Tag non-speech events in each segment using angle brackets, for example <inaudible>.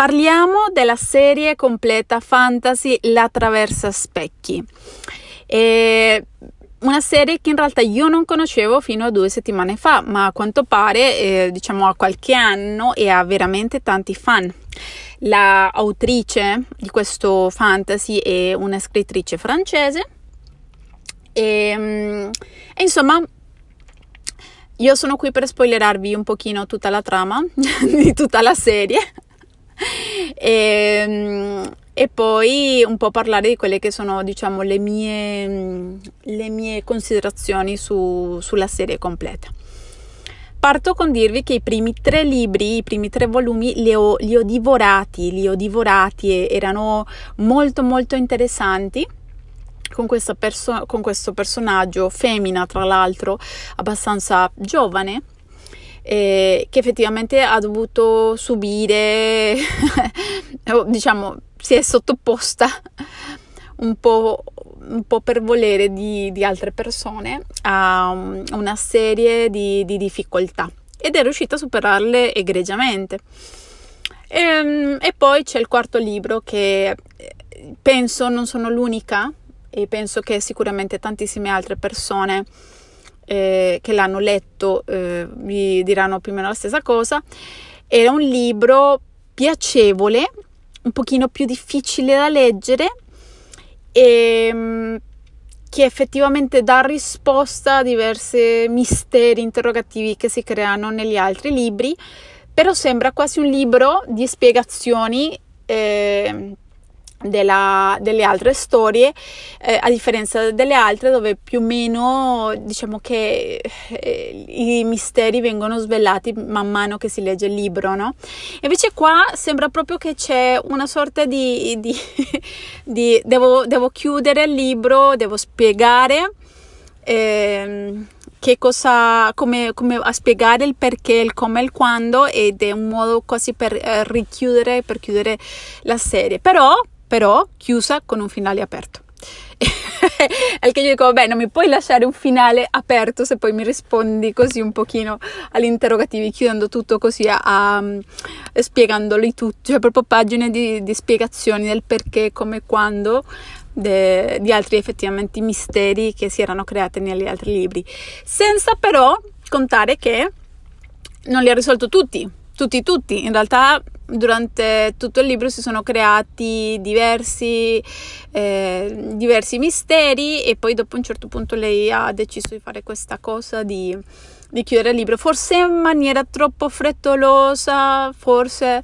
parliamo della serie completa fantasy La Traversa Specchi. E una serie che in realtà io non conoscevo fino a due settimane fa, ma a quanto pare, eh, diciamo, ha qualche anno e ha veramente tanti fan. La autrice di questo fantasy è una scrittrice francese e, mm, e insomma io sono qui per spoilerarvi un pochino tutta la trama <laughs> di tutta la serie e, mm, e, poi un po' parlare di quelle che sono diciamo le mie, le mie considerazioni su, sulla serie completa. Parto con dirvi che i primi tre libri, i primi tre volumi li ho, li ho divorati, li ho divorati e erano molto molto interessanti con, perso- con questo personaggio femmina, tra l'altro, abbastanza giovane, eh, che effettivamente ha dovuto subire, <laughs> diciamo, si è sottoposta un po', un po per volere di, di, altre persone a una serie di, di difficoltà ed è riuscita a superarle egregiamente. E, ehm, e, poi c'è il quarto libro che penso non sono l'unica e penso che sicuramente tantissime altre persone eh, che l'hanno letto eh, vi diranno più o meno la stessa cosa. Era un libro piacevole, un pochino più difficile da leggere e mm, che effettivamente dà risposta a diversi misteri interrogativi che si creano negli altri libri, però sembra quasi un libro di spiegazioni eh, della, delle altre storie, eh, a differenza delle altre dove più o meno diciamo che eh, i misteri vengono svelati man mano che si legge il libro, no? Invece qua sembra proprio che c'è una sorta di... di, <laughs> di devo, devo, chiudere il libro, devo spiegare... Eh, che cosa, come, come, a spiegare il perché, il come e il quando ed è un modo quasi per eh, richiudere, per chiudere la serie. Però però chiusa con un finale aperto. <laughs> Al che io dico, vabbè, non mi puoi lasciare un finale aperto se poi mi rispondi così un pochino agli interrogativi, chiudendo tutto così, a, a, spiegandoli tutti, cioè proprio pagine di, di spiegazioni del perché, come, quando, de, di altri effettivamente misteri che si erano creati negli altri libri, senza però contare che non li ha risolto tutti, tutti, tutti. In realtà durante tutto il libro si sono creati diversi, eh, diversi misteri e poi dopo un certo punto lei ha deciso di fare questa cosa di, di chiudere il libro, forse in maniera troppo frettolosa, forse,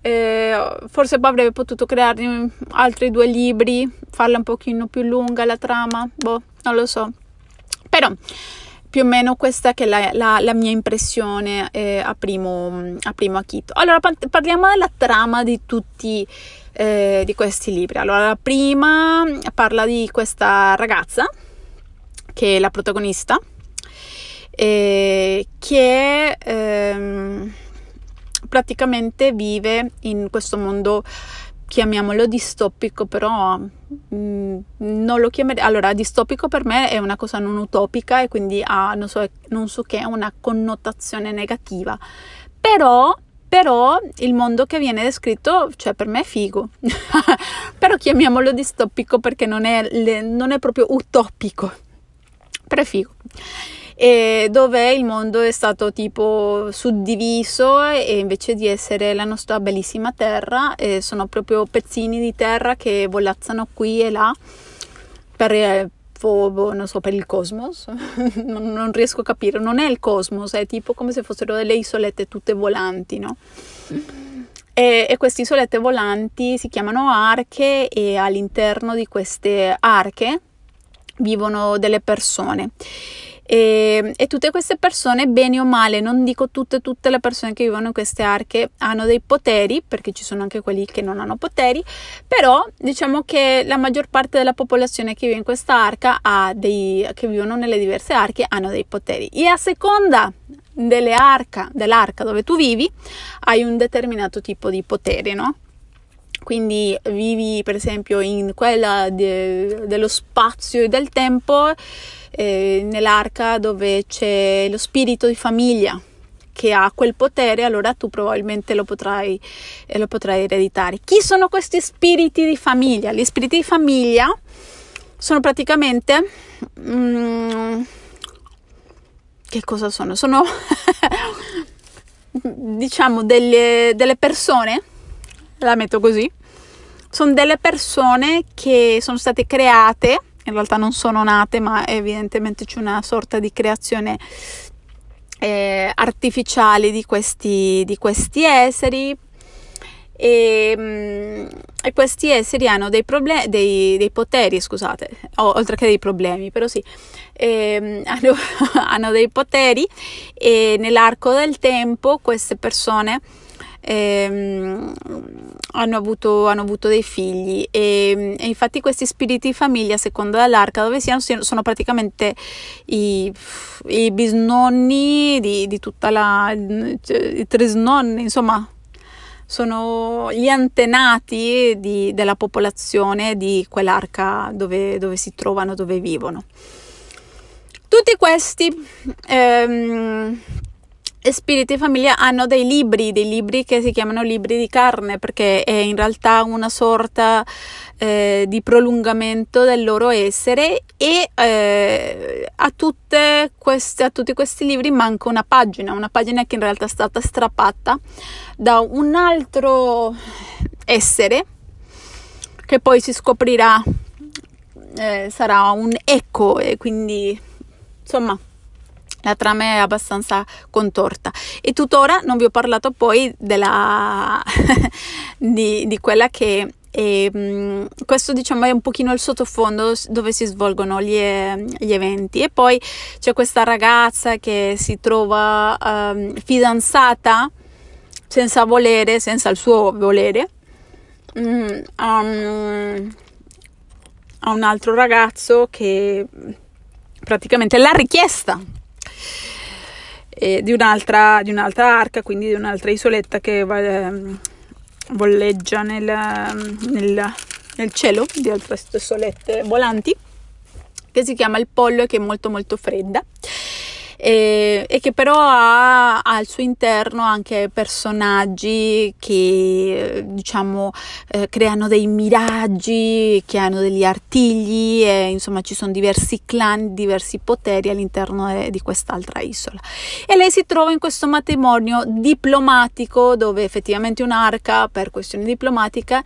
eh, forse avrebbe potuto creare altri due libri, farla un pochino più lunga la trama, boh, non lo so. Però più o meno questa che è la, la, la mia impressione eh, a, primo, a primo acchito. Allora parliamo della trama di tutti eh, di questi libri. Allora la prima parla di questa ragazza che è la protagonista eh, che ehm, praticamente vive in questo mondo chiamiamolo distopico, però mh, mm, non lo chiamerei... Allora, distopico per me è una cosa non utopica e quindi ha, non so, non so che, una connotazione negativa. Però, però il mondo che viene descritto, cioè per me è figo. <laughs> però chiamiamolo distopico perché non è, non è proprio utopico. Però è figo e dove il mondo è stato tipo suddiviso e invece di essere la nostra bellissima terra eh, sono proprio pezzini di terra che volazzano qui e là per, eh, non so, per il cosmos, <laughs> non, non, riesco a capire, non è il cosmos, è tipo come se fossero delle isolette tutte volanti, no? E, e queste isolette volanti si chiamano arche e all'interno di queste arche vivono delle persone e, e, tutte queste persone, bene o male, non dico tutte, tutte le persone che vivono in queste arche hanno dei poteri, perché ci sono anche quelli che non hanno poteri, però diciamo che la maggior parte della popolazione che vive in questa arca ha dei, che vivono nelle diverse arche hanno dei poteri. E a seconda delle arca, dell'arca dove tu vivi, hai un determinato tipo di potere, no? Quindi vivi per esempio in quella de, dello spazio e del tempo, eh, nell'arca dove c'è lo spirito di famiglia, che ha quel potere, allora tu probabilmente lo potrai, eh, lo potrai ereditare. Chi sono questi spiriti di famiglia? Gli spiriti di famiglia sono praticamente... Mm, che cosa sono? Sono <laughs> diciamo delle, delle persone, la metto così, sono delle persone che sono state create, in realtà non sono nate, ma evidentemente c'è una sorta di creazione eh, artificiale di questi, di questi esseri. E, mm, e, questi esseri hanno dei, problem- dei, dei poteri, scusate, o, oltre che dei problemi, però sì, eh, <laughs> hanno, hanno, dei poteri e nell'arco del tempo queste persone ehm, hanno, avuto, hanno, avuto, dei figli e, e, infatti questi spiriti di famiglia secondo dall'arca dove siano sono praticamente i, i bisnonni di, di tutta la i trisnonni insomma sono gli antenati di, della popolazione di quell'arca dove, dove si trovano, dove vivono. Tutti questi ehm, spiriti famiglia hanno dei libri, dei libri che si chiamano libri di carne, perché è in realtà una sorta eh, di prolungamento del loro essere e eh, a, queste, a, tutti questi libri manca una pagina, una pagina che in realtà è stata strappata da un altro essere che poi si scoprirà eh, sarà un eco e quindi insomma, la trama è abbastanza contorta. E tuttora non vi ho parlato poi della, <laughs> di, di, quella che è, mm, questo diciamo è un pochino il sottofondo dove si svolgono gli, gli eventi. E poi c'è questa ragazza che si trova um, fidanzata senza volere, senza il suo volere um, a un altro ragazzo che praticamente la richiesta. eh, di, un'altra, di, un'altra, arca, quindi di un'altra isoletta che eh, volleggia nel, nel, nel cielo, di altre isolette volanti, che si chiama il Pollo e che è molto molto fredda e, e che però ha, al suo interno anche personaggi che diciamo eh, creano dei miraggi, che hanno degli artigli e insomma ci sono diversi clan, diversi poteri all'interno di quest'altra isola. E lei si trova in questo matrimonio diplomatico dove effettivamente un'arca per questioni diplomatiche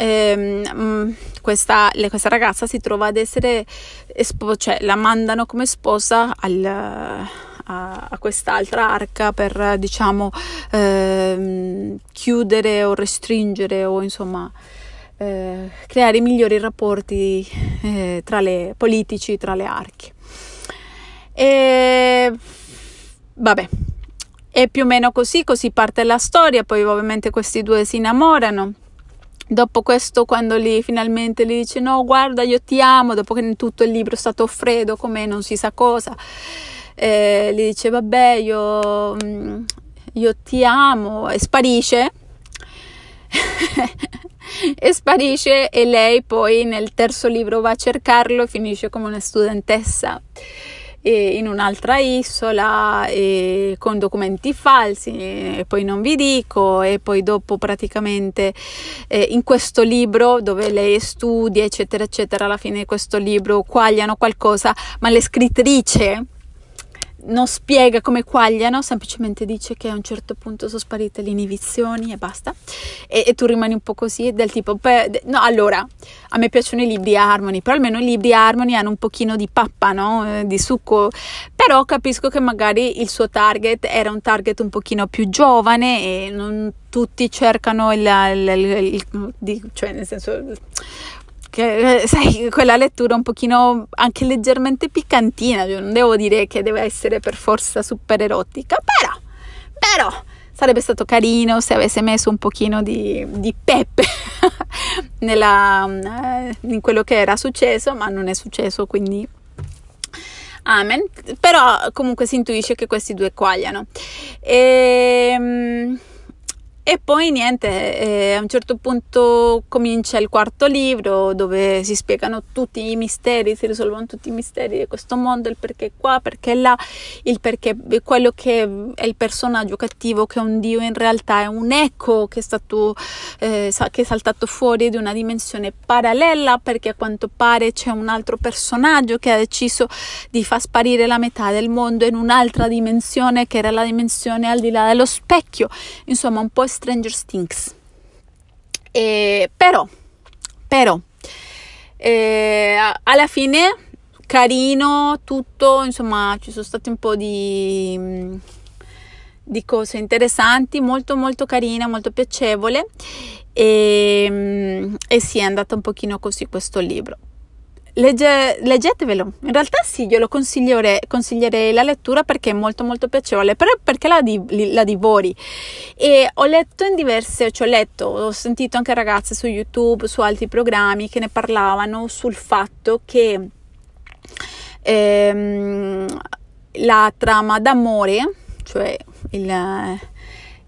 ehm, questa, questa, ragazza si trova ad essere espo- cioè la mandano come sposa al, a, a, quest'altra arca per diciamo ehm, chiudere o restringere o insomma eh, creare migliori rapporti eh, tra le politici tra le arche. E vabbè è più o meno così, così parte la storia, poi ovviamente questi due si innamorano, Dopo questo, quando lì finalmente gli dice no, guarda, io ti amo, dopo che in tutto il libro è stato freddo come non si sa cosa, eh, gli dice vabbè, io, mm, io ti amo e sparisce. <laughs> e sparisce e lei poi nel terzo libro va a cercarlo e finisce come una studentessa in un'altra isola con documenti falsi e poi non vi dico e poi dopo praticamente eh, in questo libro dove lei studia eccetera eccetera alla fine di questo libro quagliano qualcosa ma le scrittrice non spiega come quagliano, semplicemente dice che a un certo punto sono sparite le inibizioni e basta. E, e tu rimani un po' così, del tipo, beh, no, allora, a me piacciono i libri Harmony, però almeno i libri Harmony hanno un pochino di pappa, no? Eh, di succo, però capisco che magari il suo target era un target un pochino più giovane e non tutti cercano il, il, il, il cioè nel senso che eh, sai, quella lettura un pochino anche leggermente piccantina, cioè non devo dire che deve essere per forza super erotica, però, però sarebbe stato carino se avesse messo un pochino di, di pepe <laughs> nella, eh, in quello che era successo, ma non è successo, quindi amen. Però comunque si intuisce che questi due quagliano. E, ehm, E poi niente, eh, a un certo punto comincia il quarto libro dove si spiegano tutti i misteri, si risolvono tutti i misteri di questo mondo, il perché qua, perché là, il perché quello che è il personaggio cattivo che è un dio in realtà è un eco che è stato eh, che è saltato fuori di una dimensione parallela perché a quanto pare c'è un altro personaggio che ha deciso di far sparire la metà del mondo in un'altra dimensione che era la dimensione al di là dello specchio, insomma un po' Stranger Things. E, però, però, eh, alla fine carino tutto, insomma ci sono stati un po' di, di cose interessanti, molto molto carina, molto piacevole e, e si è andata un pochino così questo libro. Legge, leggetevelo, in realtà sì, glielo consiglierei, consiglierei la lettura perché è molto molto piacevole, però perché la, di, la divori. E ho letto in diverse, cioè ho letto, ho sentito anche ragazze su YouTube, su altri programmi che ne parlavano sul fatto che ehm, la trama d'amore, cioè il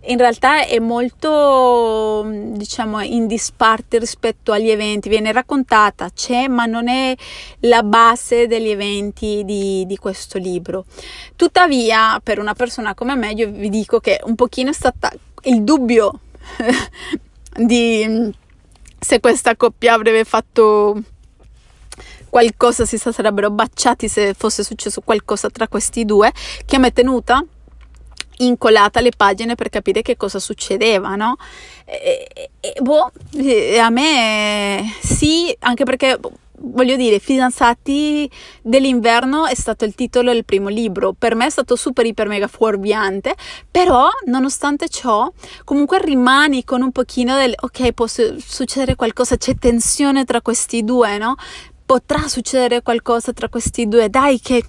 in realtà è molto diciamo in disparte rispetto agli eventi. Viene raccontata c'è ma non è la base degli eventi di, di questo libro. Tuttavia per una persona come me io vi dico che un pochino è stata il dubbio <laughs> di se questa coppia avrebbe fatto qualcosa si sarebbero baciati se fosse successo qualcosa tra questi due che mi è tenuta incollata le pagine per capire che cosa succedeva, no? E, e, boh, a me sì, anche perché voglio dire, Fidanzati dell'inverno è stato il titolo del primo libro. Per me è stato super iper mega fuorviante, però nonostante ciò, comunque rimani con un pochino del ok, può succedere qualcosa, c'è tensione tra questi due, no? Potrà succedere qualcosa tra questi due, dai che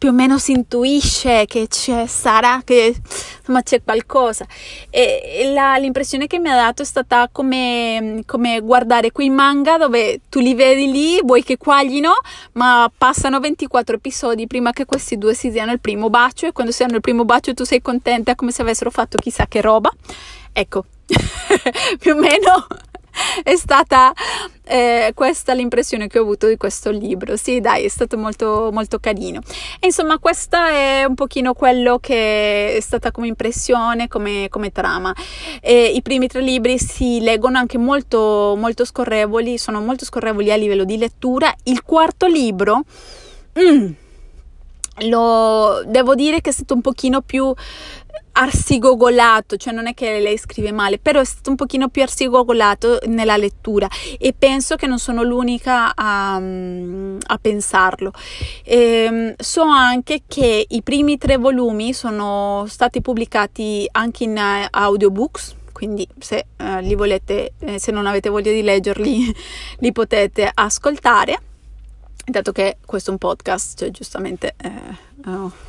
più o meno si intuisce che c'è, sarà che insomma c'è qualcosa. E la, l'impressione che mi ha dato è stata come, come, guardare quei manga dove tu li vedi lì, vuoi che quaglino, ma passano 24 episodi prima che questi due si diano il primo bacio e quando si hanno il primo bacio tu sei contenta come se avessero fatto chissà che roba. Ecco, <laughs> più o meno <laughs> è stata eh, questa l'impressione che ho avuto di questo libro. Sì, dai, è stato molto, molto carino. E insomma, questa è un pochino quello che è stata come impressione, come, come trama. E I primi tre libri si leggono anche molto, molto scorrevoli, sono molto scorrevoli a livello di lettura. Il quarto libro... Mm, lo, devo dire che è stato un pochino più arsigogolato, cioè non è che lei scrive male, però è stato un pochino più arsigogolato nella lettura e penso che non sono l'unica a, a pensarlo. E, ehm, so anche che i primi tre volumi sono stati pubblicati anche in uh, audiobooks, quindi se uh, li volete, eh, se non avete voglia di leggerli, <laughs> li potete ascoltare. Dato che questo è un podcast, cioè giustamente eh, oh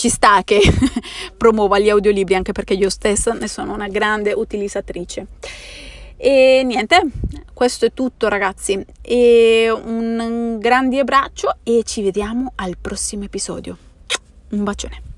ci sta che <laughs> promuova gli audiolibri anche perché io stessa ne sono una grande utilizzatrice. E niente, questo è tutto ragazzi. E un grande abbraccio e ci vediamo al prossimo episodio. Un bacione.